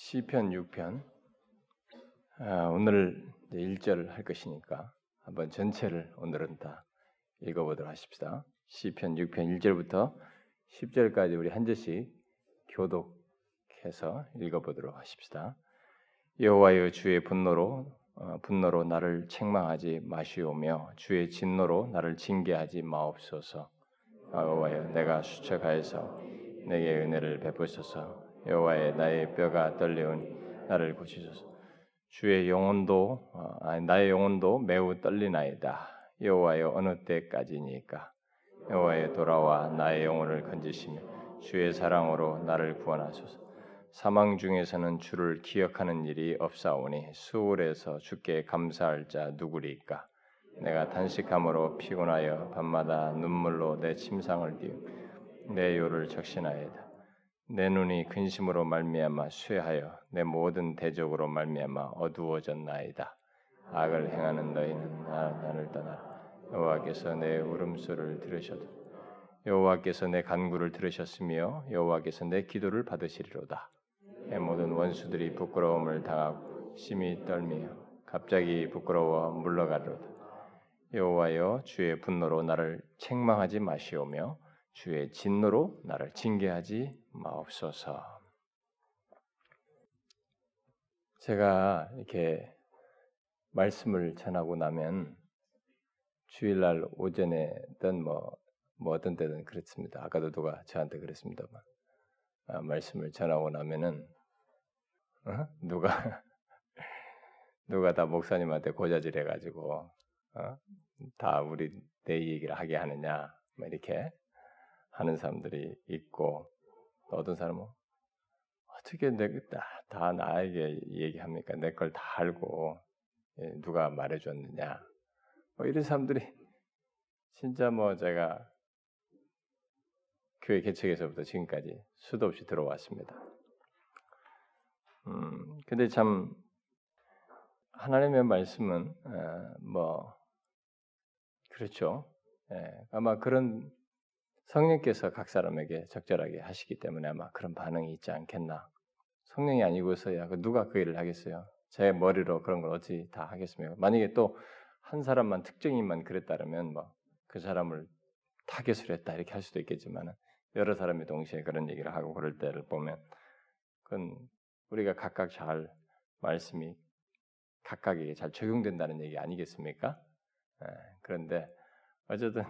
시편 6편 아, 오늘 1절 할 것이니까 한번 전체를 오늘은 다 읽어보도록 하십시다. 시편 6편 1절부터 10절까지 우리 한 절씩 교독해서 읽어보도록 하십시다. 여호와여 주의 분노로 어, 분노로 나를 책망하지 마시오며 주의 진노로 나를 징계하지 마옵소서. 여호와여 내가 수척하여서 내게 은혜를 베푸소서. 여호와의 나의 뼈가 떨려오니 나를 고치소서. 주의 영혼도 어, 아니, 나의 영혼도 매우 떨리나이다. 여호와여 어느 때까지니까 여호와여 돌아와 나의 영혼을 건지시며 주의 사랑으로 나를 구원하소서. 사망 중에서는 주를 기억하는 일이 없사오니 수월에서 주께 감사할 자 누구리까? 내가 단식함으로 피곤하여 밤마다 눈물로 내 침상을 띄우 내 요를 적신하여다. 내 눈이 근심으로 말미암아 쇠하여 내 모든 대적으로 말미암아 어두워졌나이다. 악을 행하는 너희는 나, 나를 떠나라. 여호와께서 내 울음소리를 들으셔도 여호와께서 내 간구를 들으셨으며 여호와께서 내 기도를 받으시리로다. 내 모든 원수들이 부끄러움을 당하고 심히 떨며 갑자기 부끄러워 물러가리로다. 여호와여 주의 분노로 나를 책망하지 마시오며 주의 진노로 나를 징계하지 마옵소서. 제가 이렇게 말씀을 전하고 나면 주일날 오전에든 뭐, 뭐 어떤 때든 그렇습니다. 아까도 누가 저한테 그랬습니다만 아, 말씀을 전하고 나면은 어? 누가 누가 다 목사님한테 고자질 해가지고 어? 다 우리 내 얘기를 하게 하느냐 뭐 이렇게 하는 사람들이 있고 또 어떤 사람은 어떻게 내다 다 나에게 얘기합니까? 내 걸 다 알고 예, 누가 말해줬느냐? 뭐 이런 사람들이 진짜 뭐 제가 교회 개척에서부터 지금까지 수도 없이 들어왔습니다. 음, 근데 참 하나님의 말씀은 어, 뭐 그렇죠. 예, 아마 그런 성령께서 각 사람에게 적절하게 하시기 때문에 아마 그런 반응이 있지 않겠나. 성령이 아니고서야 그 누가 그 일을 하겠어요. 제 머리로 그런 걸 어찌 다 하겠습니까? 만약에 또 한 사람만 특정인만 그랬다면 뭐 그 사람을 타겟을 했다 이렇게 할 수도 있겠지만 여러 사람이 동시에 그런 얘기를 하고 그럴 때를 보면 그건 우리가 각각 잘 말씀이 각각에게 잘 적용된다는 얘기 아니겠습니까? 예, 그런데 어쨌든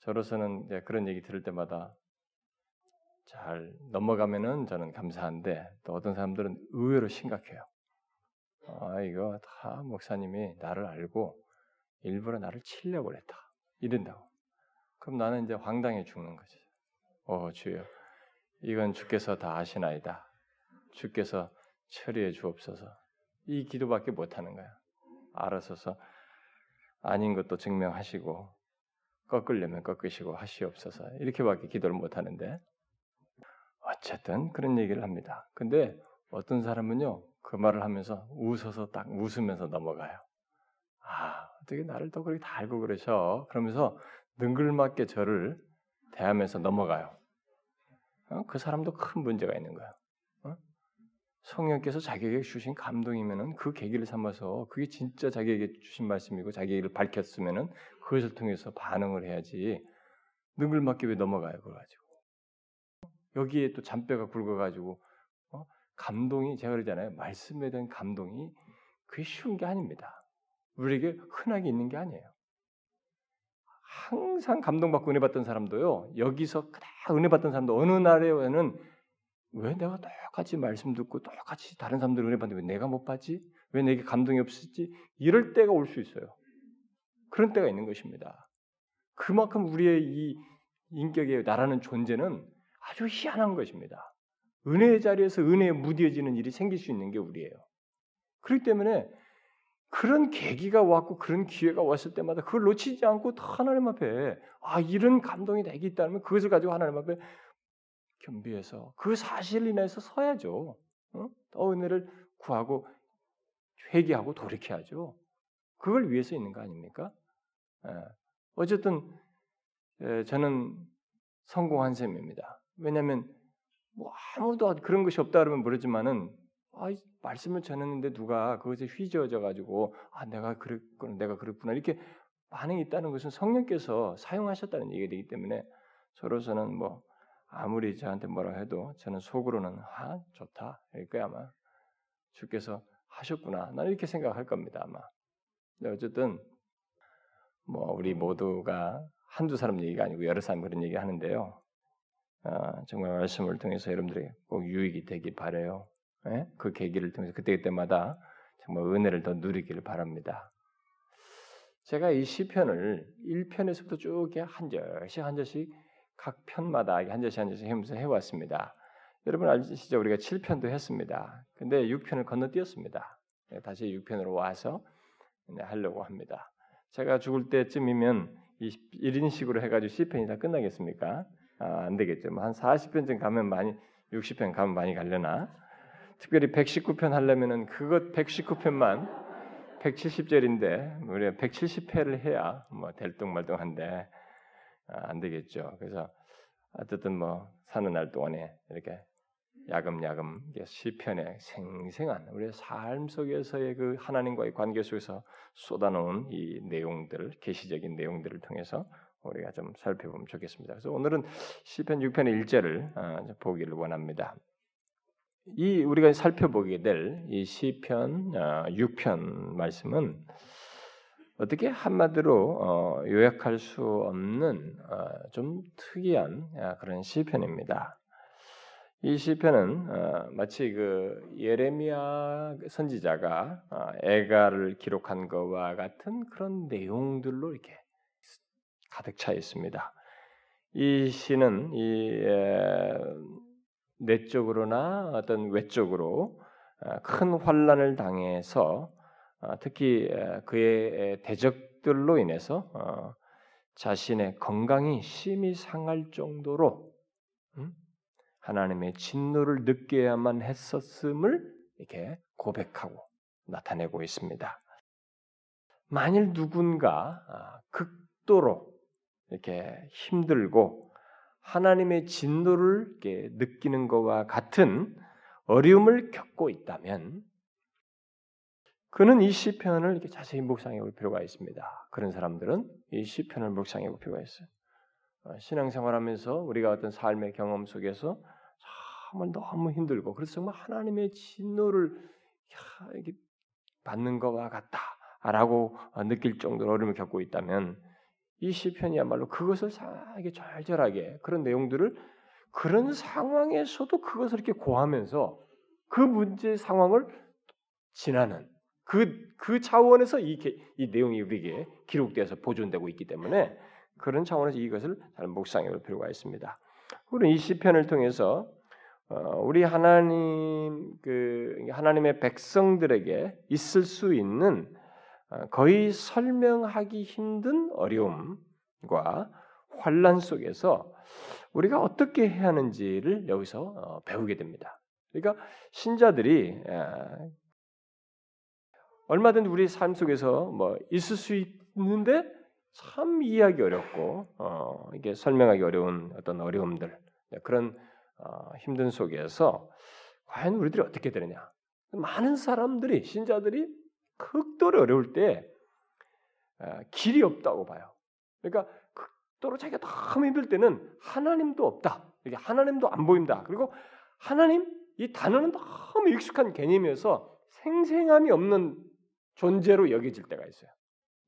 저로서는 그런 얘기 들을 때마다 잘 넘어가면은 저는 감사한데 또 어떤 사람들은 의외로 심각해요. 아 이거 다 목사님이 나를 알고 일부러 나를 치려고 그랬다 이런다고. 그럼 나는 이제 황당해 죽는 거지. 어 주여, 이건 주께서 다 아시나이다. 주께서 처리해 주옵소서. 이 기도밖에 못 하는 거야. 알아서서 아닌 것도 증명하시고 꺾으려면 꺾으시고 하시옵소서. 이렇게밖에 기도를 못 하는데 어쨌든 그런 얘기를 합니다. 근데 어떤 사람은요 그 말을 하면서 웃어서 딱 웃으면서 넘어가요. 아 어떻게 나를 또 그렇게 다 알고 그러셔? 그러면서 능글맞게 저를 대하면서 넘어가요. 어? 그 사람도 큰 문제가 있는 거야. 어? 성령께서 자기에게 주신 감동이면은 그 계기를 삼아서 그게 진짜 자기에게 주신 말씀이고 자기를 밝혔으면은 그것을 통해서 반응을 해야지 능글 맞게 왜 넘어가요 그거 가지고 여기에 또 잔뼈가 굵어가지고 어? 감동이 제가 그러잖아요 말씀에 대한 감동이 그게 쉬운 게 아닙니다 우리에게 흔하게 있는 게 아니에요 항상 감동받고 은혜 받던 사람도요 여기서 그다 은혜 받던 사람도 어느 날에는 왜 내가 똑같이 말씀 듣고 똑같이 다른 사람들 은혜 받는데 왜 내가 못 받지? 왜 내게 감동이 없었지? 이럴 때가 올 수 있어요. 그런 때가 있는 것입니다. 그만큼 우리의 이 인격의 나라는 존재는 아주 희한한 것입니다. 은혜의 자리에서 은혜에 무뎌지는 일이 생길 수 있는 게 우리예요. 그렇기 때문에 그런 계기가 왔고 그런 기회가 왔을 때마다 그걸 놓치지 않고 하나님 앞에 아 이런 감동이 내게 있다면 그것을 가지고 하나님 앞에 겸비해서 그 사실을 인해서 서야죠. 어? 더 은혜를 구하고 회개하고 돌이켜야죠. 그걸 위해서 있는 거 아닙니까? 예. 어쨌든 예, 저는 성공한 셈입니다. 왜냐하면 뭐 아무도 그런 것이 없다 그러면 모르지만은 아, 말씀을 전했는데 누가 그것에 휘저어져 가지고 아 내가 그랬구나 내가 그랬구나 이렇게 반응이 있다는 것은 성령께서 사용하셨다는 얘기가 되기 때문에 서로서는 뭐 아무리 저한테 뭐라 해도 저는 속으로는 아 좋다 이거 아마 주께서 하셨구나 나는 이렇게 생각할 겁니다 아마 어쨌든 뭐 우리 모두가 한두 사람 얘기가 아니고 여러 사람 그런 얘기 하는데요 아, 정말 말씀을 통해서 여러분들이 꼭 유익이 되기 바래요 예? 그 계기를 통해서 그때 그때마다 정말 은혜를 더 누리기를 바랍니다 제가 이 시편을 1편에서부터 쭉한 절씩 한 절씩 각 편마다 한 절씩 한 절씩 하면서 해왔습니다. 여러분 아시죠? 우리가 7편도 했습니다. 근데 6편을 건너뛰었습니다. 네, 다시 6편으로 와서 하려고 합니다. 제가 죽을 때쯤이면 1인식으로 해가지고 시편이 다 끝나겠습니까? 아, 안 되겠죠. 뭐 한 40편쯤 가면 많이 60편 가면 많이 가려나? 특별히 119편 하려면은 그것 119편만 170절인데 우리가 170회를 해야 뭐 될뚱말뚱한데 아, 안 되겠죠. 그래서 어쨌든 뭐 사는 날 동안에 이렇게 야금야금 시편의 생생한 우리의 삶 속에서의 그 하나님과의 관계 속에서 쏟아놓은 이 내용들, 계시적인 내용들을 통해서 우리가 좀 살펴보면 좋겠습니다. 그래서 오늘은 시편 6편의 1절을 아, 보기를 원합니다. 이 우리가 살펴보게 될 이 시편 6편 어, 말씀은 어떻게 한마디로 어, 요약할 수 없는 어, 좀 특이한 그런 시편입니다. 이 시편은 마치 그 예레미야 선지자가 애가를 기록한 것과 같은 그런 내용들로 이렇게 가득 차 있습니다. 이 시는 이 내적으로나 어떤 외적으로 어, 큰 환란을 당해서 어, 특히 그의 대적들로 인해서 어, 자신의 건강이 심히 상할 정도로 음, 하나님의 진노를 느껴야만 했었음을 이렇게 고백하고 나타내고 있습니다. 만일 누군가 아, 극도로 이렇게 힘들고 하나님의 진노를 느끼는 것과 같은 어려움을 겪고 있다면 그는 이 시편을 이렇게 자세히 묵상해 볼 필요가 있습니다. 그런 사람들은 이 시편을 묵상해 볼 필요가 있어요. 어, 신앙생활하면서 우리가 어떤 삶의 경험 속에서 정말 너무 힘들고 그래서 정말 하나님의 진노를 받는 것과 같다라고 느낄 정도로 어려움을 겪고 있다면 이 시편이야말로 그것을 이게 절절하게 그런 내용들을 그런 상황에서도 그것을 이렇게 고하면서 그 문제 상황을 지나는 그, 그 차원에서 이, 이 내용이 우리에게 기록되어서 보존되고 있기 때문에 그런 차원에서 이것을 잘 묵상해 볼 필요가 있습니다. 우리는 이 시편을 통해서 어, 우리 하나님 그 하나님의 백성들에게 있을 수 있는 어, 거의 설명하기 힘든 어려움과 환란 속에서 우리가 어떻게 해야 하는지를 여기서 어, 배우게 됩니다. 그러니까 신자들이 얼마든지 우리 삶 속에서 뭐 있을 수 있는데 참 이해하기 어렵고 어, 이게 설명하기 어려운 어떤 어려움들 네, 그런 어, 힘든 속에서 과연 우리들이 어떻게 되느냐? 많은 사람들이 신자들이 극도로 어려울 때 길이 없다고 봐요. 그러니까 극도로 자기가 너무 힘들 때는 하나님도 없다. 이게 하나님도 안 보인다. 그리고 하나님 이 단어는 너무 익숙한 개념이어서 생생함이 없는 존재로 여겨질 때가 있어요.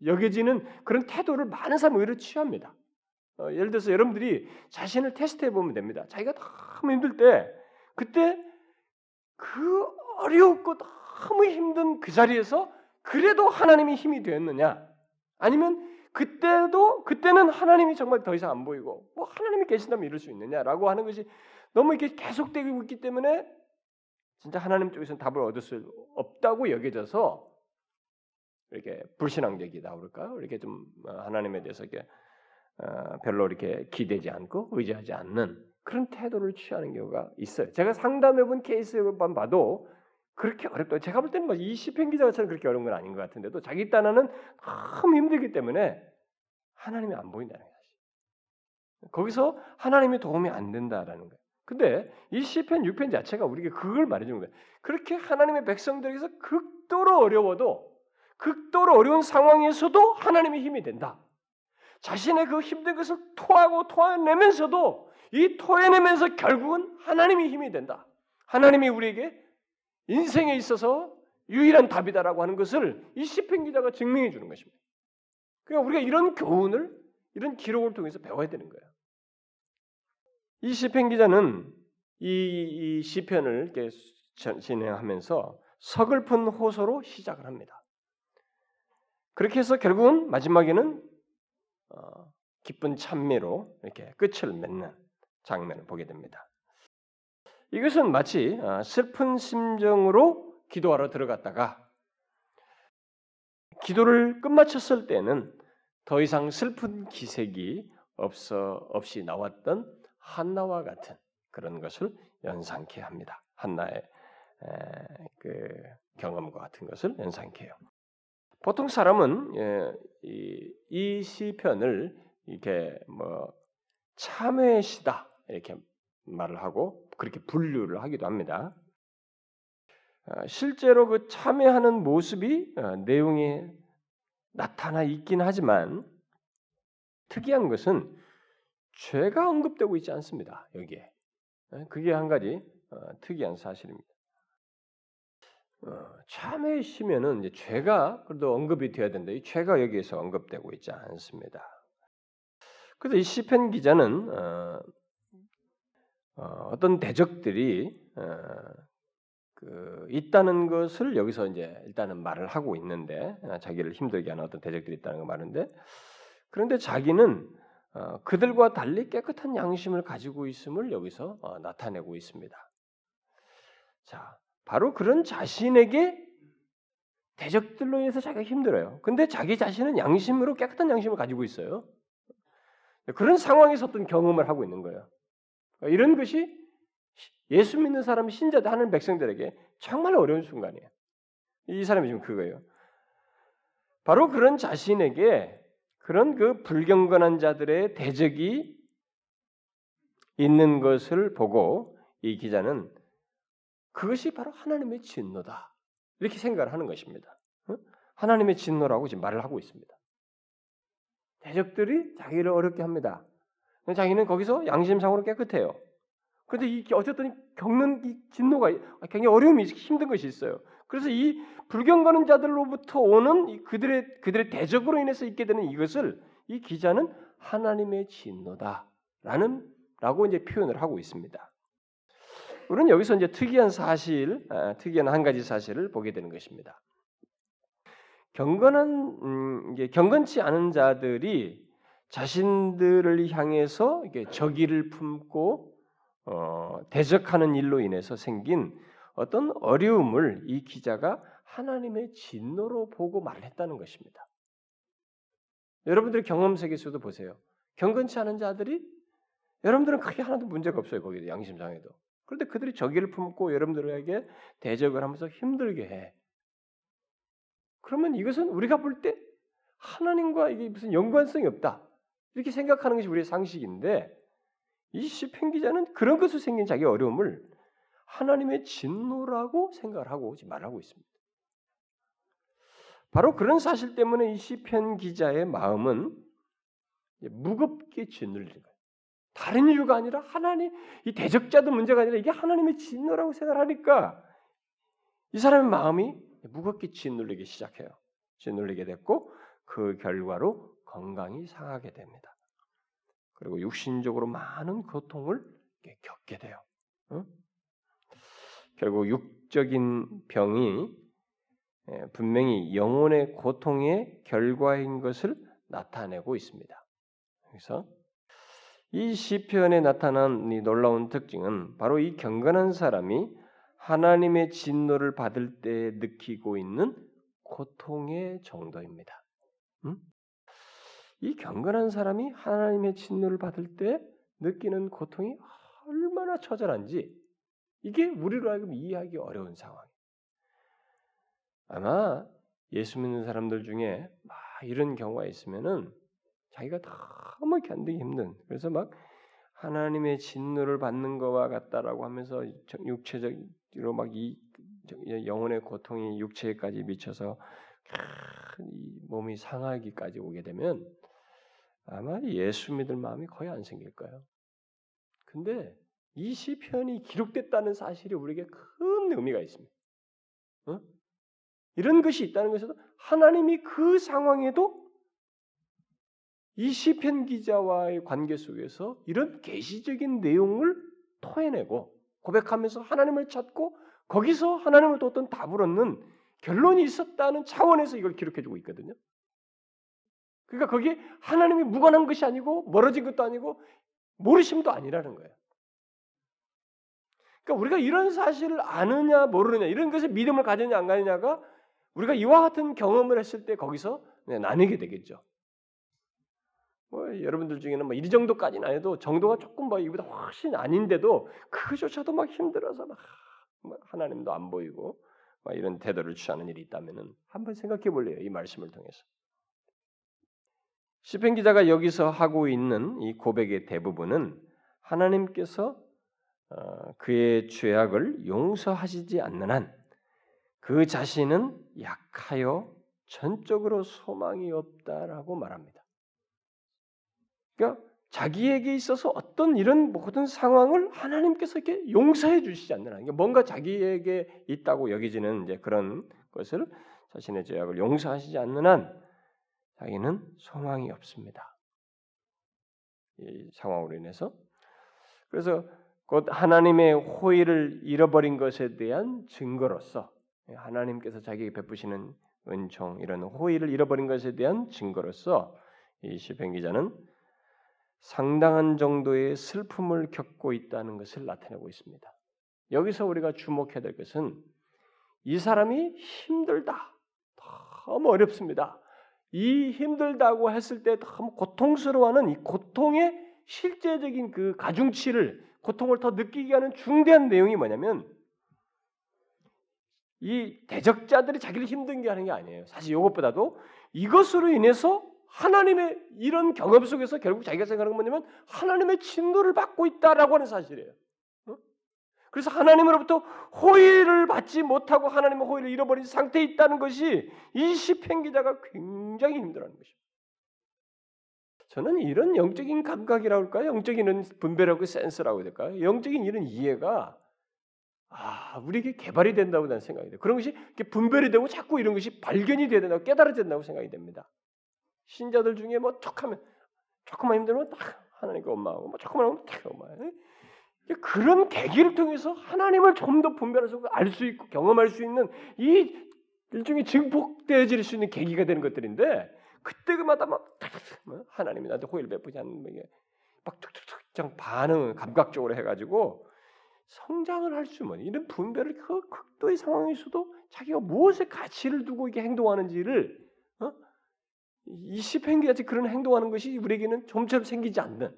여겨지는 그런 태도를 많은 사람이 오히려 취합니다. 어, 예를 들어서 여러분들이 자신을 테스트해 보면 됩니다. 자기가 너무 힘들 때 그때 그 어렵고 너무 힘든 그 자리에서 그래도 하나님이 힘이 되었느냐? 아니면 그때도 그때는 하나님이 정말 더 이상 안 보이고 뭐 하나님이 계신다면 이럴 수 있느냐라고 하는 것이 너무 이렇게 계속되고 있기 때문에 진짜 하나님 쪽에서는 답을 얻을 수 없다고 여겨져서 이렇게 불신앙적이다 그럴까? 이렇게 좀 어, 하나님에 대해서 이렇게 어, 별로 이렇게 기대지 않고 의지하지 않는 그런 태도를 취하는 경우가 있어요. 제가 상담해 본 케이스만 봐도 그렇게 어렵다. 제가 볼 때는 뭐이 시편 기자처럼 그렇게 어려운 건 아닌 것 같은데도 자기 딴에는 너무 힘들기 때문에 하나님이 안 보인다는 거지. 거기서 하나님의 도움이 안 된다라는 거예요. 근데 이 시편 6편 자체가 우리에게 그걸 말해주는 거예요. 그렇게 하나님의 백성들에게서 극도로 어려워도 극도로 어려운 상황에서도 하나님의 힘이 된다. 자신의 그 힘든 것을 토하고 토해내면서도 이 토해내면서 결국은 하나님의 힘이 된다. 하나님이 우리에게 인생에 있어서 유일한 답이다라고 하는 것을 이 시편 기자가 증명해 주는 것입니다. 그러니까 우리가 이런 교훈을 이런 기록을 통해서 배워야 되는 거예요. 이 시편 기자는 이, 이 시편을 진행하면서 서글픈 호소로 시작을 합니다. 그렇게 해서 결국은 마지막에는 어, 기쁜 찬미로 이렇게 끝을 맺는 장면을 보게 됩니다. 이것은 마치 어, 슬픈 심정으로 기도하러 들어갔다가 기도를 끝마쳤을 때는 더 이상 슬픈 기색이 없어 없이 나왔던 한나와 같은 그런 것을 연상케 합니다. 한나의 그 경험과 같은 것을 연상케 해요. 보통 사람은 예, 이, 이 시편을 이렇게 뭐 참회의 시다 이렇게 말을 하고 그렇게 분류를 하기도 합니다. 아, 실제로 그 참회하는 모습이 어, 내용에 나타나 있긴 하지만 특이한 것은 죄가 언급되고 있지 않습니다. 여기에 예, 그게 한 가지 어, 특이한 사실입니다. 어, 참회시면은 이제 죄가 그래도 언급이 되어야 된다. 이 죄가 여기에서 언급되고 있지 않습니다. 그래서 이 시편 기자는 어, 어, 떤 대적들이 어, 그 있다는 것을 여기서 이제 일단은 말을 하고 있는데 어, 자기를 힘들게 하는 어떤 대적들이 있다는 거 말인데 그런데 자기는 어, 그들과 달리 깨끗한 양심을 가지고 있음을 여기서 어, 나타내고 있습니다. 자, 바로 그런 자신에게 대적들로 인해서 자기가 힘들어요. 근데 자기 자신은 양심으로 깨끗한 양심을 가지고 있어요. 그런 상황에서 어떤 경험을 하고 있는 거예요. 이런 것이 예수 믿는 사람, 신자들 하는 백성들에게 정말 어려운 순간이에요. 이 사람이 지금 그거예요. 바로 그런 자신에게 그런 그 불경건한 자들의 대적이 있는 것을 보고 이 기자는 그것이 바로 하나님의 진노다. 이렇게 생각을 하는 것입니다. 하나님의 진노라고 지금 말을 하고 있습니다. 대적들이 자기를 어렵게 합니다. 자기는 거기서 양심상으로 깨끗해요. 그런데 이 어쨌든 겪는 이 진노가 굉장히 어려움이 힘든 것이 있어요. 그래서 이 불경 가는 자들로부터 오는 그들의 그들의 대적으로 인해서 있게 되는 이것을 이 기자는 하나님의 진노다라는 라고 이제 표현을 하고 있습니다. 우리는 여기서 이제 특이한 사실, 아, 특이한 한 가지 사실을 보게 되는 것입니다. 경건한 음, 경건치 않은 자들이 자신들을 향해서 적의를 품고 어, 대적하는 일로 인해서 생긴 어떤 어려움을 이 기자가 하나님의 진노로 보고 말했다는 것입니다. 여러분들 경험 세계에서도 보세요. 경건치 않은 자들이 여러분들은 크게 하나도 문제가 없어요. 거기도 양심상에도. 그런데 그들이 저기를 품고 여러분들에게 대적을 하면서 힘들게 해. 그러면 이것은 우리가 볼 때 하나님과 이게 무슨 연관성이 없다. 이렇게 생각하는 것이 우리의 상식인데 이 시편 기자는 그런 것으로 생긴 자기 어려움을 하나님의 진노라고 생각을 하고 말하고 있습니다. 바로 그런 사실 때문에 이 시편 기자의 마음은 무겁게 짓눌리는 거예요. 다른 이유가 아니라 하나님 이 대적자도 문제가 아니라 이게 하나님의 진노라고 생각하니까 이 사람의 마음이 무겁게 짓눌리기 시작해요. 짓눌리게 됐고 그 결과로 건강이 상하게 됩니다. 그리고 육신적으로 많은 고통을 겪게 돼요. 응? 결국 육적인 병이 분명히 영혼의 고통의 결과인 것을 나타내고 있습니다. 그래서 이 시편에 나타난 이 놀라운 특징은 바로 이 경건한 사람이 하나님의 진노를 받을 때 느끼고 있는 고통의 정도입니다. 음? 이 경건한 사람이 하나님의 진노를 받을 때 느끼는 고통이 얼마나 처절한지 이게 우리로 하여금 이해하기 어려운 상황. 아마 예수 믿는 사람들 중에 막 이런 경우가 있으면은 자기가 너무 견디기 힘든 그래서 막 하나님의 진노를 받는 것과 같다라고 하면서 육체적으로 막 이 영혼의 고통이 육체까지 미쳐서 이 몸이 상하기까지 오게 되면 아마 예수 믿을 마음이 거의 안 생길 거예요. 근데 이 시편이 기록됐다는 사실이 우리에게 큰 의미가 있습니다. 어? 이런 것이 있다는 것은 하나님이 그 상황에도 이 시편 기자와의 관계 속에서 이런 계시적인 내용을 토해내고 고백하면서 하나님을 찾고 거기서 하나님을 또 어떤 답을 얻는 결론이 있었다는 차원에서 이걸 기록해주고 있거든요. 그러니까 거기 하나님이 무관한 것이 아니고 멀어진 것도 아니고 모르심도 아니라는 거예요. 그러니까 우리가 이런 사실을 아느냐 모르느냐 이런 것에 믿음을 가졌냐 안 가느냐가 우리가 이와 같은 경험을 했을 때 거기서 나뉘게 되겠죠. 뭐 여러분들 중에는 뭐 이 정도까지는 아니도 정도가 조금 뭐 이보다 훨씬 아닌데도 그조차도 막 힘들어서 막 하나님도 안 보이고 막 이런 태도를 취하는 일이 있다면은 한번 생각해 볼래요 이 말씀을 통해서. 시편 기자가 여기서 하고 있는 이 고백의 대부분은 하나님께서 어, 그의 죄악을 용서하시지 않는 한 그 자신은 약하여 전적으로 소망이 없다라고 말합니다. 그러니까 자기에게 있어서 어떤 이런 모든 상황을 하나님께서 이렇게 용서해 주시지 않는 한, 뭔가 자기에게 있다고 여기지는 이제 그런 것을 자신의 죄악을 용서하시지 않는 한 자기는 소망이 없습니다. 이 상황으로 인해서 그래서 곧 하나님의 호의를 잃어버린 것에 대한 증거로서 하나님께서 자기에게 베푸시는 은총 이런 호의를 잃어버린 것에 대한 증거로서 이 시편 기자는 상당한 정도의 슬픔을 겪고 있다는 것을 나타내고 있습니다. 여기서 우리가 주목해야 될 것은 이 사람이 힘들다. 너무 어렵습니다. 이 힘들다고 했을 때 너무 고통스러워하는 이 고통의 실제적인 그 가중치를 고통을 더 느끼게 하는 중대한 내용이 뭐냐면 이 대적자들이 자기를 힘든 게 하는 게 아니에요. 사실 이것보다도 이것으로 인해서 하나님의 이런 경험 속에서 결국 자기가 생각하는 건 뭐냐면 하나님의 진노를 받고 있다라고 하는 사실이에요. 그래서 하나님으로부터 호의를 받지 못하고 하나님의 호의를 잃어버린 상태에 있다는 것이 이 시편 기자가 굉장히 힘들어하는 것입니다. 저는 이런 영적인 감각이라고 할까요? 영적인 분별하고 센스라고 해야 될까요? 영적인 이런 이해가 아, 우리에게 개발이 된다고 나는 생각이 돼요. 그런 것이 분별이 되고 자꾸 이런 것이 발견이 돼야 된다고 깨달아야 된다고 생각이 됩니다. 신자들 중에 뭐 툭하면 조금만 힘들면 딱 하나님께 엄마하고 뭐 조금만 하면 딱 엄마. 그런 계기를 통해서 하나님을 좀 더 분별해서 알 수 있고 경험할 수 있는 이 일종의 증폭되어질 수 있는 계기가 되는 것들인데 그때 그마다 막뭐 하나님이 나한테 호의를 베푸지 않는 게 막 툭툭툭 반응 감각적으로 해가지고 성장을 할수 있는 이런 분별을 그 극도의 상황에서도 자기가 무엇에 가치를 두고 이게 행동하는지를 어? 이 시편기같이 그런 행동하는 것이 우리에게는 좀처럼 생기지 않는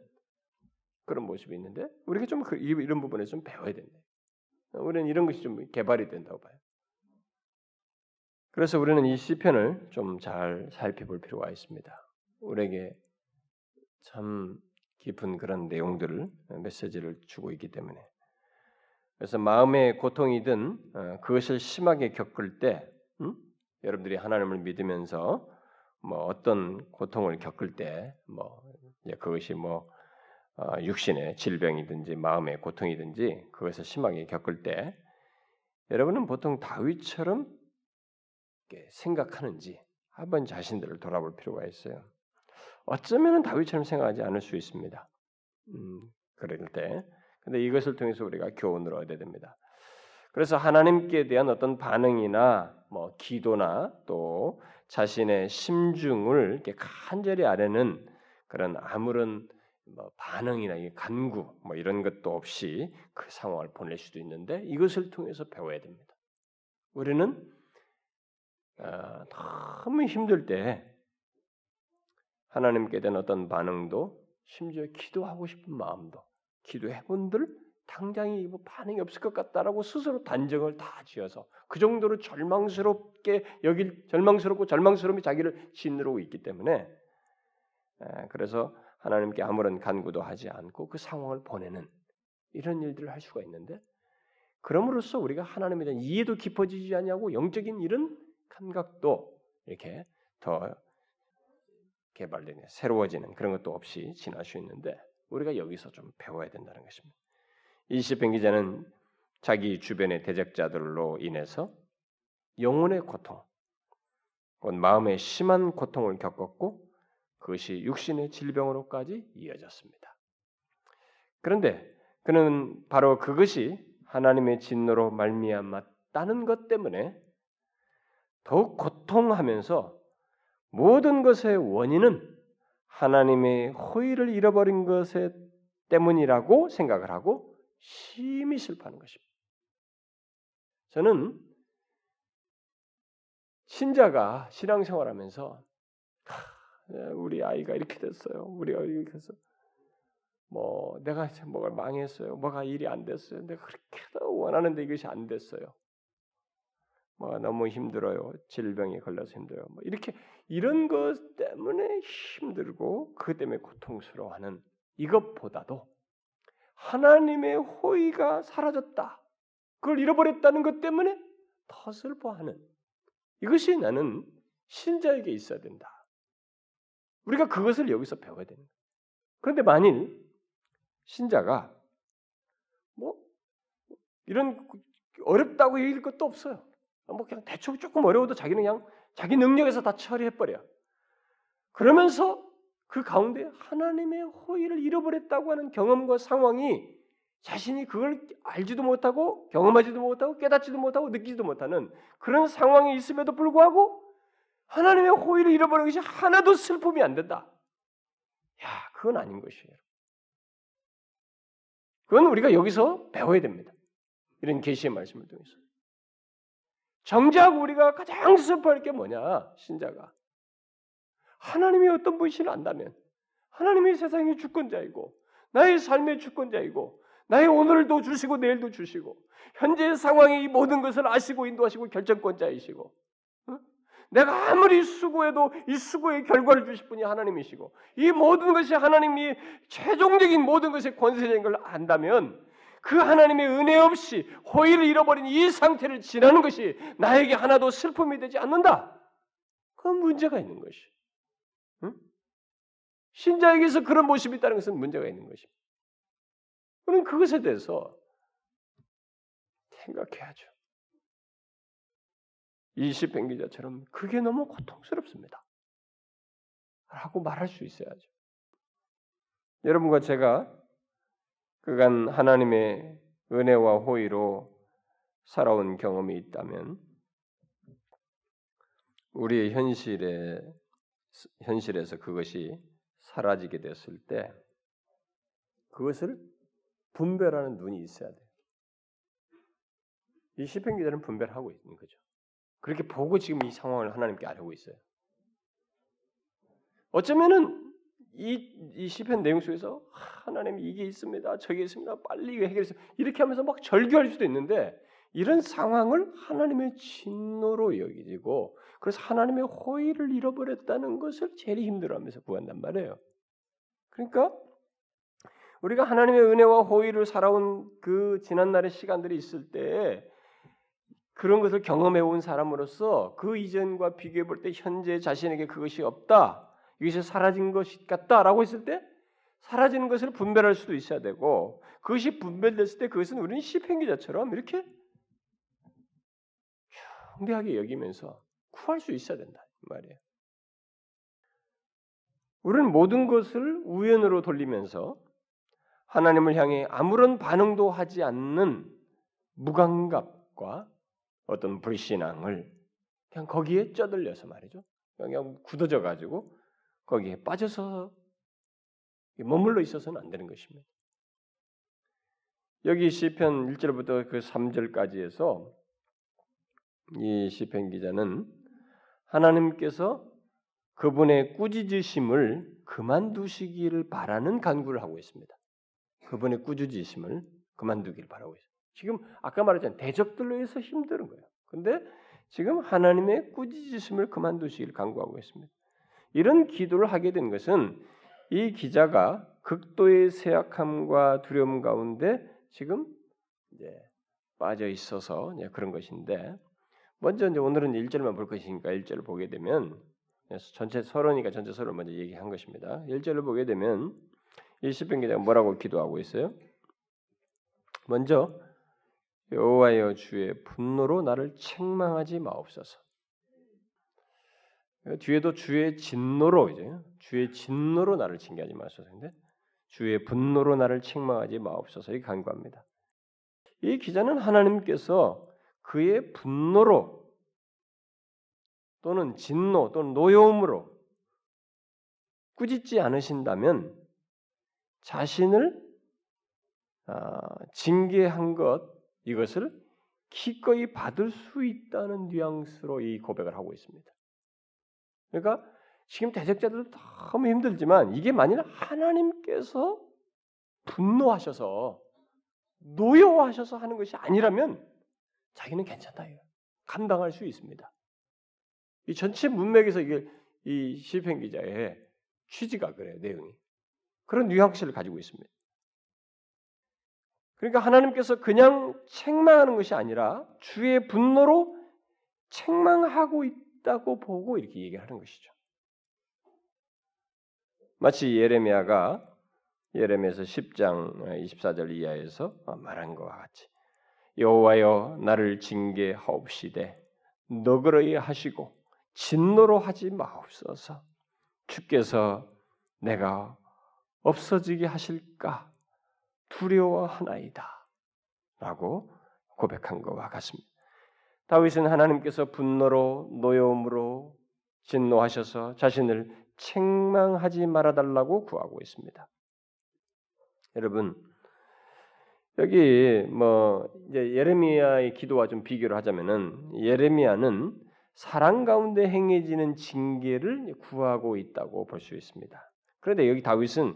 그런 모습이 있는데 우리가 좀 그, 이런 부분에 좀 배워야 된다. 우리는 이런 것이 좀 개발이 된다고 봐요. 그래서 우리는 이 시편을 좀 잘 살펴볼 필요가 있습니다. 우리에게 참 깊은 그런 내용들을 메시지를 주고 있기 때문에 그래서 마음의 고통이든 어, 그것을 심하게 겪을 때 음? 여러분들이 하나님을 믿으면서 뭐 어떤 고통을 겪을 때 뭐 그것이 뭐 어, 육신의 질병이든지 마음의 고통이든지 그것을 심하게 겪을 때 여러분은 보통 다윗처럼 생각하는지 한번 자신들을 돌아볼 필요가 있어요. 어쩌면 다윗처럼 생각하지 않을 수 있습니다. 음, 그럴 때. 근데 이것을 통해서 우리가 교훈을 얻어야 됩니다. 그래서 하나님께 대한 어떤 반응이나 뭐 기도나 또 자신의 심중을 이렇게 간절히 아뢰는 그런 아무런 뭐 반응이나 간구 뭐 이런 것도 없이 그 상황을 보낼 수도 있는데 이것을 통해서 배워야 됩니다. 우리는 어, 너무 힘들 때 하나님께 대한 어떤 반응도 심지어 기도하고 싶은 마음도 기도해본들 당장이 뭐 반응이 없을 것 같다라고 스스로 단정을 다 지어서 그 정도로 절망스럽게 여길 절망스럽고 절망스러움이 자기를 짓누르고 있기 때문에 그래서 하나님께 아무런 간구도 하지 않고 그 상황을 보내는 이런 일들을 할 수가 있는데 그럼으로써 우리가 하나님에 대한 이해도 깊어지지 않냐고 영적인 이런 감각도 이렇게 더 개발되는 새로워지는 그런 것도 없이 지날 수 있는데 우리가 여기서 좀 배워야 된다는 것입니다. 이 시편 기자는 자기 주변의 대적자들로 인해서 영혼의 고통, 마음의 심한 고통을 겪었고 그것이 육신의 질병으로까지 이어졌습니다. 그런데 그는 바로 그것이 하나님의 진노로 말미암았다는 것 때문에 더욱 고통하면서 모든 것의 원인은 하나님의 호의를 잃어버린 것에 때문이라고 생각을 하고 심히 슬퍼하는 것입니다. 저는 신자가 신앙생활하면서 우리 아이가 이렇게 됐어요. 우리 아이가 이렇게 뭐 내가 뭐가 망했어요. 뭐가 일이 안 됐어요. 내가 그렇게 원하는데 이것이 안 됐어요. 뭐 너무 힘들어요. 질병에 걸려서 힘들어요. 뭐 이렇게 이런 것 때문에 힘들고 그 때문에 고통스러워하는 이것보다도 하나님의 호의가 사라졌다. 그걸 잃어버렸다는 것 때문에 더 슬퍼하는 이것이 나는 신자에게 있어야 된다. 우리가 그것을 여기서 배워야 거예요. 그런데 만일 신자가 뭐 이런 어렵다고 얘기할 것도 없어요. 뭐 그냥 대충 조금 어려워도 자기는 그냥 자기 능력에서 다 처리해 버려. 그러면서 그 가운데 하나님의 호의를 잃어버렸다고 하는 경험과 상황이 자신이 그걸 알지도 못하고 경험하지도 못하고 깨닫지도 못하고 느끼지도 못하는 그런 상황이 있음에도 불구하고 하나님의 호의를 잃어버린 것이 하나도 슬픔이 안 된다. 야, 그건 아닌 것이에요. 그건 우리가 여기서 배워야 됩니다. 이런 계시의 말씀을 통해서. 정작 우리가 가장 슬퍼할 게 뭐냐? 신자가 하나님이 어떤 분이신을 안다면 하나님이 세상의 주권자이고 나의 삶의 주권자이고 나의 오늘도 주시고 내일도 주시고 현재의 상황의 이 모든 것을 아시고 인도하시고 결정권자이시고 내가 아무리 수고해도 이 수고의 결과를 주실 분이 하나님이시고 이 모든 것이 하나님이 최종적인 모든 것의 권세적인 걸 안다면 그 하나님의 은혜 없이 호의를 잃어버린 이 상태를 지나는 것이 나에게 하나도 슬픔이 되지 않는다. 그건 문제가 있는 것이. 응? 신자에게서 그런 모습이 있다는 것은 문제가 있는 것입니다. 우리는 그것에 대해서 생각해야죠. 이 시편 기자처럼 그게 너무 고통스럽습니다. 라고 말할 수 있어야죠. 여러분과 제가 그간 하나님의 은혜와 호의로 살아온 경험이 있다면 우리의 현실에 현실에서 그것이 사라지게 됐을 때 그것을 분별하는 눈이 있어야 돼요. 이 시편 기자는 분별하고 있는 거죠. 그렇게 보고 지금 이 상황을 하나님께 알고 있어요. 어쩌면은 이, 이 시편 내용 속에서 하나님 이게 있습니다. 저게 있습니다. 빨리 해결해서 이렇게 하면서 막 절규할 수도 있는데 이런 상황을 하나님의 진노로 여기고 그래서 하나님의 호의를 잃어버렸다는 것을 제일 힘들어하면서 구한단 말이에요. 그러니까 우리가 하나님의 은혜와 호의를 살아온 그 지난날의 시간들이 있을 때 그런 것을 경험해 온 사람으로서 그 이전과 비교해 볼 때 현재 자신에게 그것이 없다. 이것이 사라진 것이 같다라고 했을 때 사라지는 것을 분별할 수도 있어야 되고 그것이 분별됐을 때 그것은 우리는 시행기자처럼 이렇게 중대하게 여기면서 구할 수 있어야 된다 말이에요. 우리는 모든 것을 우연으로 돌리면서 하나님을 향해 아무런 반응도 하지 않는 무감각과 어떤 불신앙을 그냥 거기에 쩌들려서 말이죠. 그냥 굳어져 가지고 거기에 빠져서 머물러 있어서는 안 되는 것입니다. 여기 시편 1절부터 그 3절까지 해서 이 시편 기자는 하나님께서 그분의 꾸짖으심을 그만두시기를 바라는 간구를 하고 있습니다. 그분의 꾸짖으심을 그만두기를 바라고 있어요. 지금 아까 말했잖아요. 대적들로 해서 힘든 거예요. 근데 지금 하나님의 꾸짖으심을 그만두시기를 간구하고 있습니다. 이런 기도를 하게 된 것은 이 기자가 극도의 쇠약함과 두려움 가운데 지금 빠져 있어서 그런 것인데 먼저 이제 오늘은 1절만 볼 것이니까 1절을 보게 되면 전체 서론이니까 전체 서론을 먼저 얘기한 것입니다. 1절을 보게 되면 이 시편 기자가 뭐라고 기도하고 있어요? 먼저 여호와여 주의 분노로 나를 책망하지 마옵소서. 뒤에도 주의 진노로 이제 주의 진노로 나를 징계하지 마옵소서. 근데 주의 분노로 나를 책망하지 마옵소서. 이 간구합니다. 이 기자는 하나님께서 그의 분노로 또는 진노 또는 노여움으로 꾸짖지 않으신다면 자신을 아, 징계한 것 이것을 기꺼이 받을 수 있다는 뉘앙스로 이 고백을 하고 있습니다. 그러니까 지금 대적자들도 너무 힘들지만 이게 만일 하나님께서 분노하셔서 노여워하셔서 하는 것이 아니라면 자기는 괜찮다. 감당할 수 있습니다. 이 전체 문맥에서 이게 이 시편 기자의 취지가 그래요 내용이 그런 뉘앙스를 가지고 있습니다. 그러니까 하나님께서 그냥 책망하는 것이 아니라 주의 분노로 책망하고 있다고 보고 이렇게 얘기하는 것이죠. 마치 예레미야가 예레미야서 10장 24절 이하에서 말한 것과 같이 여호와여 나를 징계하옵시되 너그러이 하시고 진노로 하지 마옵소서 주께서 내가 없어지게 하실까 두려워하나이다 라고 고백한 것과 같습니다. 다윗은 하나님께서 분노로 노여움으로 진노하셔서 자신을 책망하지 말아달라고 구하고 있습니다. 여러분 여기 뭐 이제 예레미야의 기도와 좀 비교를 하자면은 예레미야는 사랑 가운데 행해지는 징계를 구하고 있다고 볼 수 있습니다. 그런데 여기 다윗은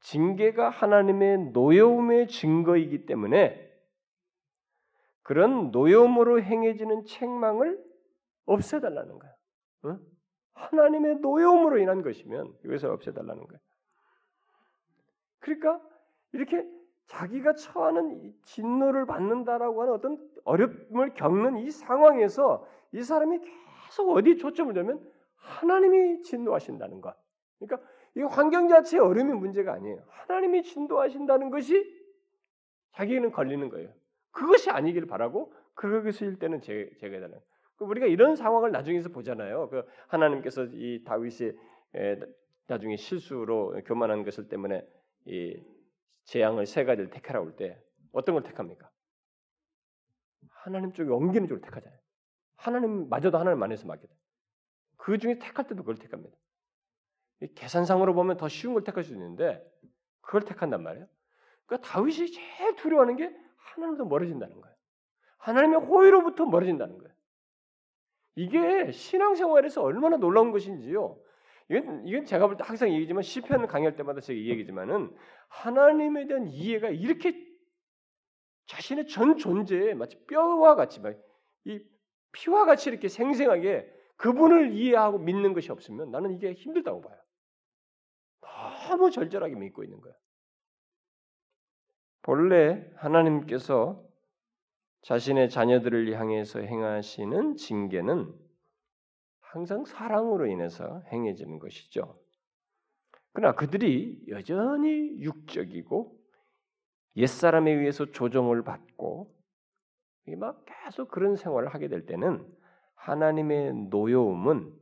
징계가 하나님의 노여움의 증거이기 때문에 그런 노여움으로 행해지는 책망을 없애달라는 거야. 응? 하나님의 노여움으로 인한 것이면 이것을 없애달라는 거야. 그러니까 이렇게 자기가 처하는 진노를 받는다라고 하는 어떤 어려움을 겪는 이 상황에서 이 사람이 계속 어디 초점을 두면 하나님이 진노하신다는 것. 그러니까 이 환경 자체의 어려움이 문제가 아니에요. 하나님이 진노하신다는 것이 자기는 걸리는 거예요. 그것이 아니기를 바라고 그것일 때는 제, 제가. 그 우리가 이런 상황을 나중에서 보잖아요. 그 하나님께서 이 다윗이 나중에 실수로 교만한 것을 때문에 이 재앙을 세 가지를 택하라 올 때 어떤 걸 택합니까? 하나님 쪽에 옮기는 쪽을 택하잖아요. 하나님 마저도 하나님 안에서 맡게 돼. 그 중에 택할 때도 그걸 택합니다. 계산상으로 보면 더 쉬운 걸 택할 수 있는데 그걸 택한단 말이에요. 그러니까 다윗이 제일 두려워하는 게 하나님도 멀어진다는 거예요. 하나님의 호의로부터 멀어진다는 거예요. 이게 신앙생활에서 얼마나 놀라운 것인지요. 이건, 이건 제가 볼 때 항상 얘기지만 시편을 강의할 때마다 제가 이 얘기지만은 하나님에 대한 이해가 이렇게 자신의 전 존재에 마치 뼈와 같이 이 피와 같이 이렇게 생생하게 그분을 이해하고 믿는 것이 없으면 나는 이게 힘들다고 봐요. 너무 절절하게 믿고 있는 거야. 본래 하나님께서 자신의 자녀들을 향해서 행하시는 징계는 항상 사랑으로 인해서 행해지는 것이죠. 그러나 그들이 여전히 육적이고 옛사람에 의해서 조정을 받고 막 계속 그런 생활을 하게 될 때는 하나님의 노여움은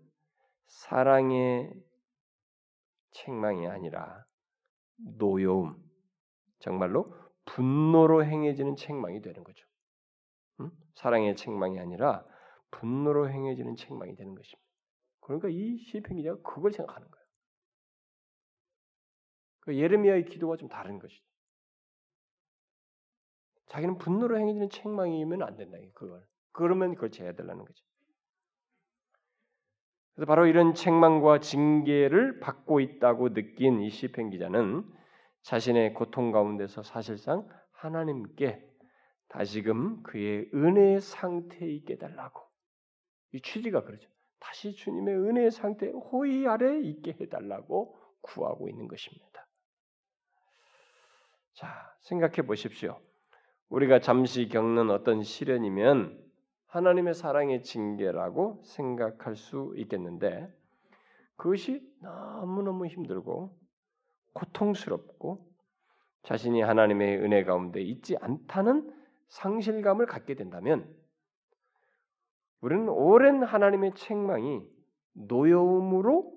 사랑의 책망이 아니라 노여움, 정말로 분노로 행해지는 책망이 되는 거죠. 응? 사랑의 책망이 아니라 분노로 행해지는 책망이 되는 것입니다. 그러니까 이 시편 기자가 그걸 생각하는 거예요. 그 예레미야의 기도가 좀 다른 것이죠. 자기는 분노로 행해지는 책망이면 안 된다. 그걸 그러면 그걸 제해야 되라는 거죠. 그래서 바로 이런 책망과 징계를 받고 있다고 느낀 이 시편 기자는 자신의 고통 가운데서 사실상 하나님께 다시금 그의 은혜의 상태에 있게 달라고 이 취지가 그러죠. 다시 주님의 은혜의 상태 호의 아래 있게 해달라고 구하고 있는 것입니다. 자, 생각해 보십시오. 우리가 잠시 겪는 어떤 시련이면 하나님의 사랑의 징계라고 생각할 수 있겠는데 그것이 너무너무 힘들고 고통스럽고 자신이 하나님의 은혜 가운데 있지 않다는 상실감을 갖게 된다면 우리는 오랜 하나님의 책망이 노여움으로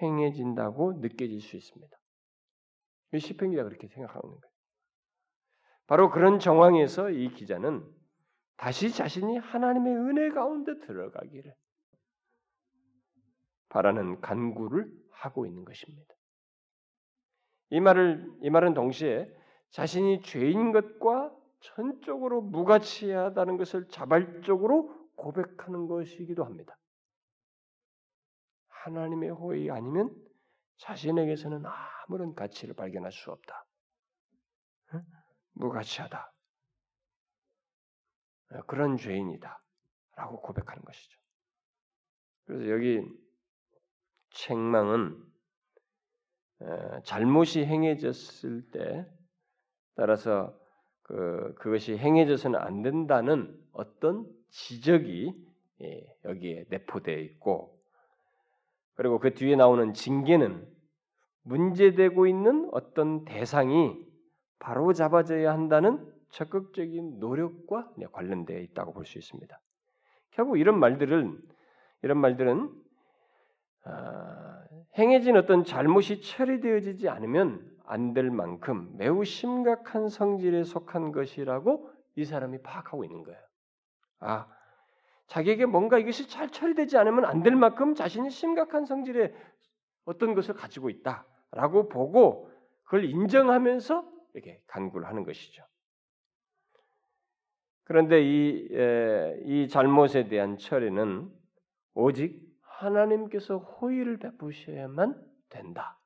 행해진다고 느껴질 수 있습니다. 시편 기자 그렇게 생각하는 거예요. 바로 그런 정황에서 이 기자는 다시 자신이 하나님의 은혜 가운데 들어가기를 바라는 간구를 하고 있는 것입니다. 이 말을 이 말은 동시에 자신이 죄인 것과 전적으로 무가치하다는 것을 자발적으로 고백하는 것이기도 합니다. 하나님의 호의 아니면 자신에게서는 아무런 가치를 발견할 수 없다. 무가치하다. 그런 죄인이다. 라고 고백하는 것이죠. 그래서 여기 책망은 잘못이 행해졌을 때 따라서 그 그것이 행해져서는 안 된다는 어떤 지적이 예, 여기에 내포되어 있고 그리고 그 뒤에 나오는 징계는 문제되고 있는 어떤 대상이 바로 잡아져야 한다는 적극적인 노력과 관련되어 있다고 볼 수 있습니다. 결국 이런 말들은 이런 말들은 아, 행해진 어떤 잘못이 처리되어지지 않으면 안 될 만큼 매우 심각한 성질에 속한 것이라고 이 사람이 파악하고 있는 거예요. 아, 자기에게 뭔가 이것이 잘 처리되지 않으면 안 될 만큼 자신이 심각한 성질의 어떤 것을 가지고 있다라고 보고 그걸 인정하면서 이렇게 간구를 하는 것이죠. 그런데 이, 에, 이 잘못에 대한 처리는 오직 하나님께서 호의를 베푸셔야만 된다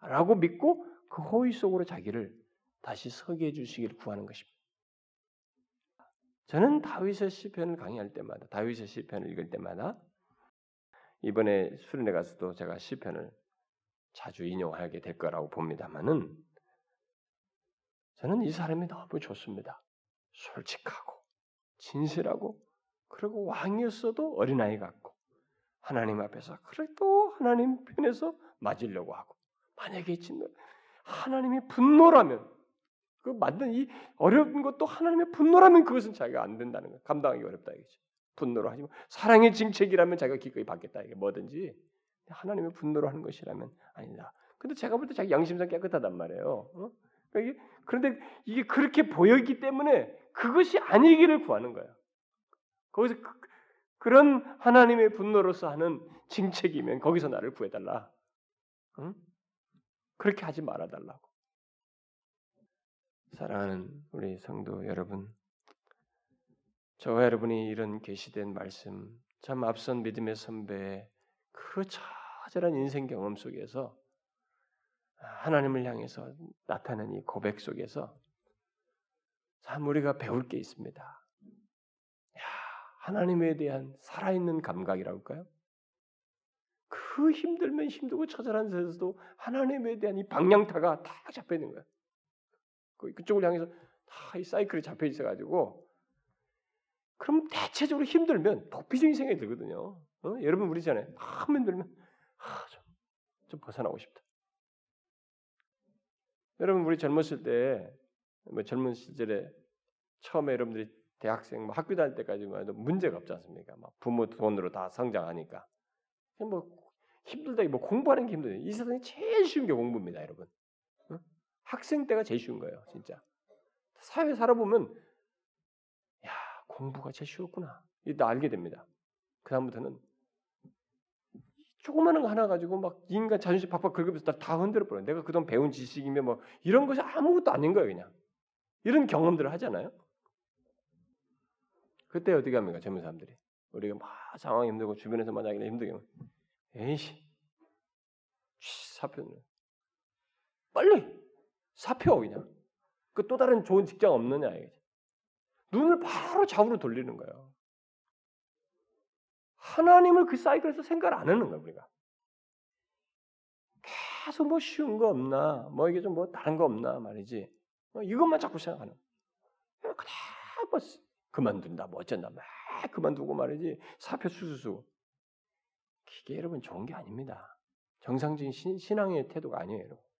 라고 믿고 그 호의 속으로 자기를 다시 서게 해주시기를 구하는 것입니다. 저는 다윗의 시편을 강의할 때마다 다윗의 시편을 읽을 때마다 이번에 수련회 가서도 제가 시편을 자주 인용하게 될 거라고 봅니다만은 저는 이 사람이 너무 좋습니다. 솔직하고 진실하고 그리고 왕이었어도 어린아이 같고 하나님 앞에서 그래도 하나님 편에서 맞으려고 하고 만약에 진짜 하나님의 분노라면 그 만든 이 어려운 것도 하나님의 분노라면 그것은 자기가 안 된다는 거 감당하기 어렵다 이거죠. 분노로 하지 마. 사랑의 징책이라면 자기가 기꺼이 받겠다 이게 뭐든지 하나님의 분노로 하는 것이라면 아니다. 근데 제가 볼 때 자기 양심상 깨끗하단 말이에요. 어? 그러니까 그런데 이게 그렇게 보였기 때문에 그것이 아니기를 구하는 거예요. 거기서 그, 런 하나님의 분노로서 하는 징책이면 거기서 나를 구해달라. 응? 그렇게 하지 말아달라고. 사랑하는 우리 성도 여러분, 저와 여러분이 이런 계시된 말씀, 참 앞선 믿음의 선배의 그 처절한 인생 경험 속에서 하나님을 향해서 나타낸 이 고백 속에서 참 우리가 배울 게 있습니다. 야, 하나님에 대한 살아있는 감각이라고 할까요? 그 힘들면 힘들고 처절한 데서도 하나님에 대한 이 방향타가 다 잡혀 있는 거예요. 그, 그쪽을 향해서 다 이 사이클이 잡혀 있어가지고 그럼 대체적으로 힘들면 도피적인 생각이 들거든요. 어? 여러분 우리잖아요. 너무 힘들면 아, 좀, 좀 벗어나고 싶다. 여러분 우리 젊었을 때 뭐 젊은 시절에 처음에 여러분들이 대학생 뭐 학교 다닐 때까지만 해도 문제가 없지 않습니까? 막 부모 돈으로 다 성장하니까 뭐 힘들다 뭐 공부하는 게 힘들어요. 이 세상에 제일 쉬운 게 공부입니다, 여러분. 어? 학생 때가 제일 쉬운 거예요, 진짜. 사회 살아보면 야 공부가 제일 쉬웠구나. 이다 알게 됩니다. 그 다음부터는 조그마한 거 하나 가지고 막 인간 자존심 팍팍 긁으면서 다, 다 흔들어 버려. 내가 그동안 배운 지식이면 뭐 이런 것이 아무것도 아닌 거예요, 그냥. 이런 경험들을 하잖아요. 그때 어떻게 합니까, 젊은 사람들이? 우리가 막 상황이 힘들고 주변에서 만약에 힘들게 에이씨 사표는 빨리 사표 그냥 그 또 다른 좋은 직장 없느냐 이거지. 눈을 바로 좌우로 돌리는 거예요. 하나님을 그 사이클에서 생각을 안 하는 거야 우리가. 계속 뭐 쉬운 거 없나, 뭐 이게 좀 뭐 다른 거 없나 말이지. 어, 이것만 자꾸 생각하는. 그냥 뭐 그만둔다, 뭐 어쩐다, 막 그만두고 말이지. 사표 수수수. 이게 여러분 좋은 게 아닙니다. 정상적인 신, 신앙의 태도가 아니에요, 여러분.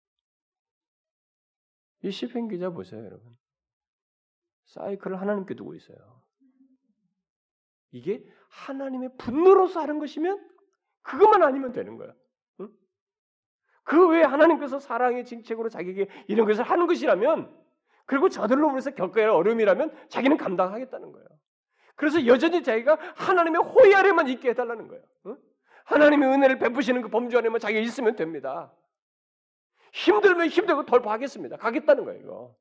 이 시편 기자 보세요, 여러분. 사이클을 하나님께 두고 있어요. 이게 하나님의 분노로서 하는 것이면 그것만 아니면 되는 거야. 응? 그 외에 하나님께서 사랑의 징책으로 자기에게 이런 것을 하는 것이라면 그리고 저들로 인해서 겪어야 할 어려움이라면 자기는 감당하겠다는 거예요. 그래서 여전히 자기가 하나님의 호의 아래만 있게 해달라는 거예요. 응? 하나님의 은혜를 베푸시는 그 범주 안에만 자기가 있으면 됩니다. 힘들면 힘들고 돌파하겠습니다. 가겠다는 거예요, 이거.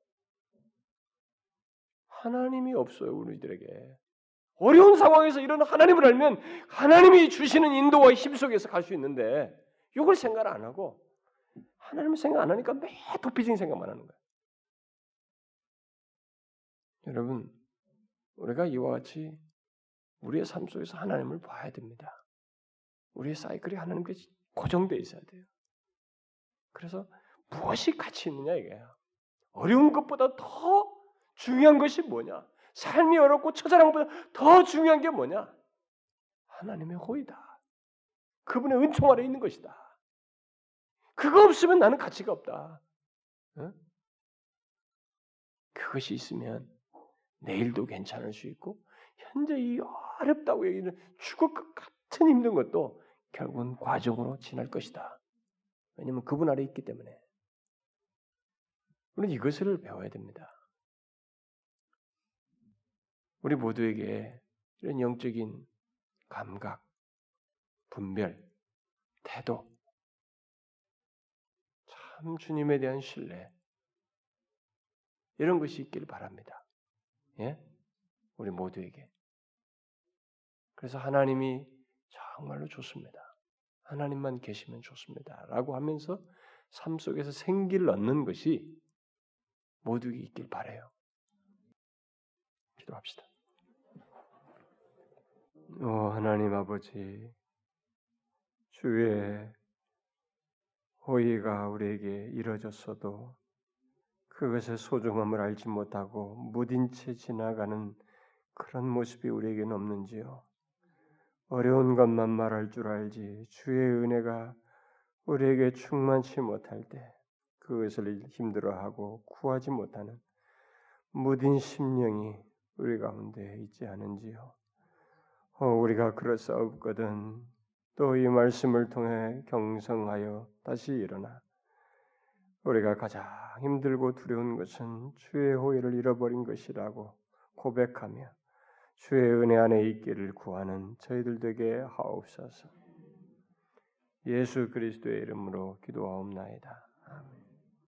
하나님이 없어요, 우리들에게. 어려운 상황에서 이런 하나님을 알면 하나님이 주시는 인도와 힘 속에서 갈 수 있는데 이걸 생각 안 하고 하나님을 생각 안 하니까 매 도피적인 생각만 하는 거예요. 여러분, 우리가 이와 같이 우리의 삶 속에서 하나님을 봐야 됩니다. 우리의 사이클이 하나님께 고정되어 있어야 돼요. 그래서 무엇이 가치 있느냐 이게요. 어려운 것보다 더 중요한 것이 뭐냐? 삶이 어렵고 처절한 것보다 더 중요한 게 뭐냐? 하나님의 호의다. 그분의 은총 아래 있는 것이다. 그거 없으면 나는 가치가 없다. 응? 그것이 있으면 내일도 괜찮을 수 있고 현재 이 어렵다고 여기는 죽을 것 같은 힘든 것도 결국은 과정으로 지날 것이다. 왜냐하면 그분 아래 있기 때문에 우리는 이것을 배워야 됩니다. 우리 모두에게 이런 영적인 감각, 분별, 태도, 참 주님에 대한 신뢰, 이런 것이 있기를 바랍니다. 예? 우리 모두에게. 그래서 하나님이 정말로 좋습니다. 하나님만 계시면 좋습니다. 라고 하면서 삶 속에서 생기를 얻는 것이 모두에게 있길 바래요. 기도합시다. 오 하나님 아버지 주의 호의가 우리에게 이뤄졌어도 그것의 소중함을 알지 못하고 무딘 채 지나가는 그런 모습이 우리에게는 없는지요. 어려운 것만 말할 줄 알지 주의 은혜가 우리에게 충만치 못할 때 그것을 힘들어하고 구하지 못하는 무딘 심령이 우리 가운데 있지 않은지요. 어, 우리가 그럴수없거든. 또 이 말씀을 통해 경성하여 다시 일어나 우리가 가장 힘들고 두려운 것은 주의 호의를 잃어버린 것이라고 고백하며 주의 은혜 안에 있기를 구하는 저희들 되게 하옵소서. 예수 그리스도의 이름으로 기도하옵나이다. 아멘.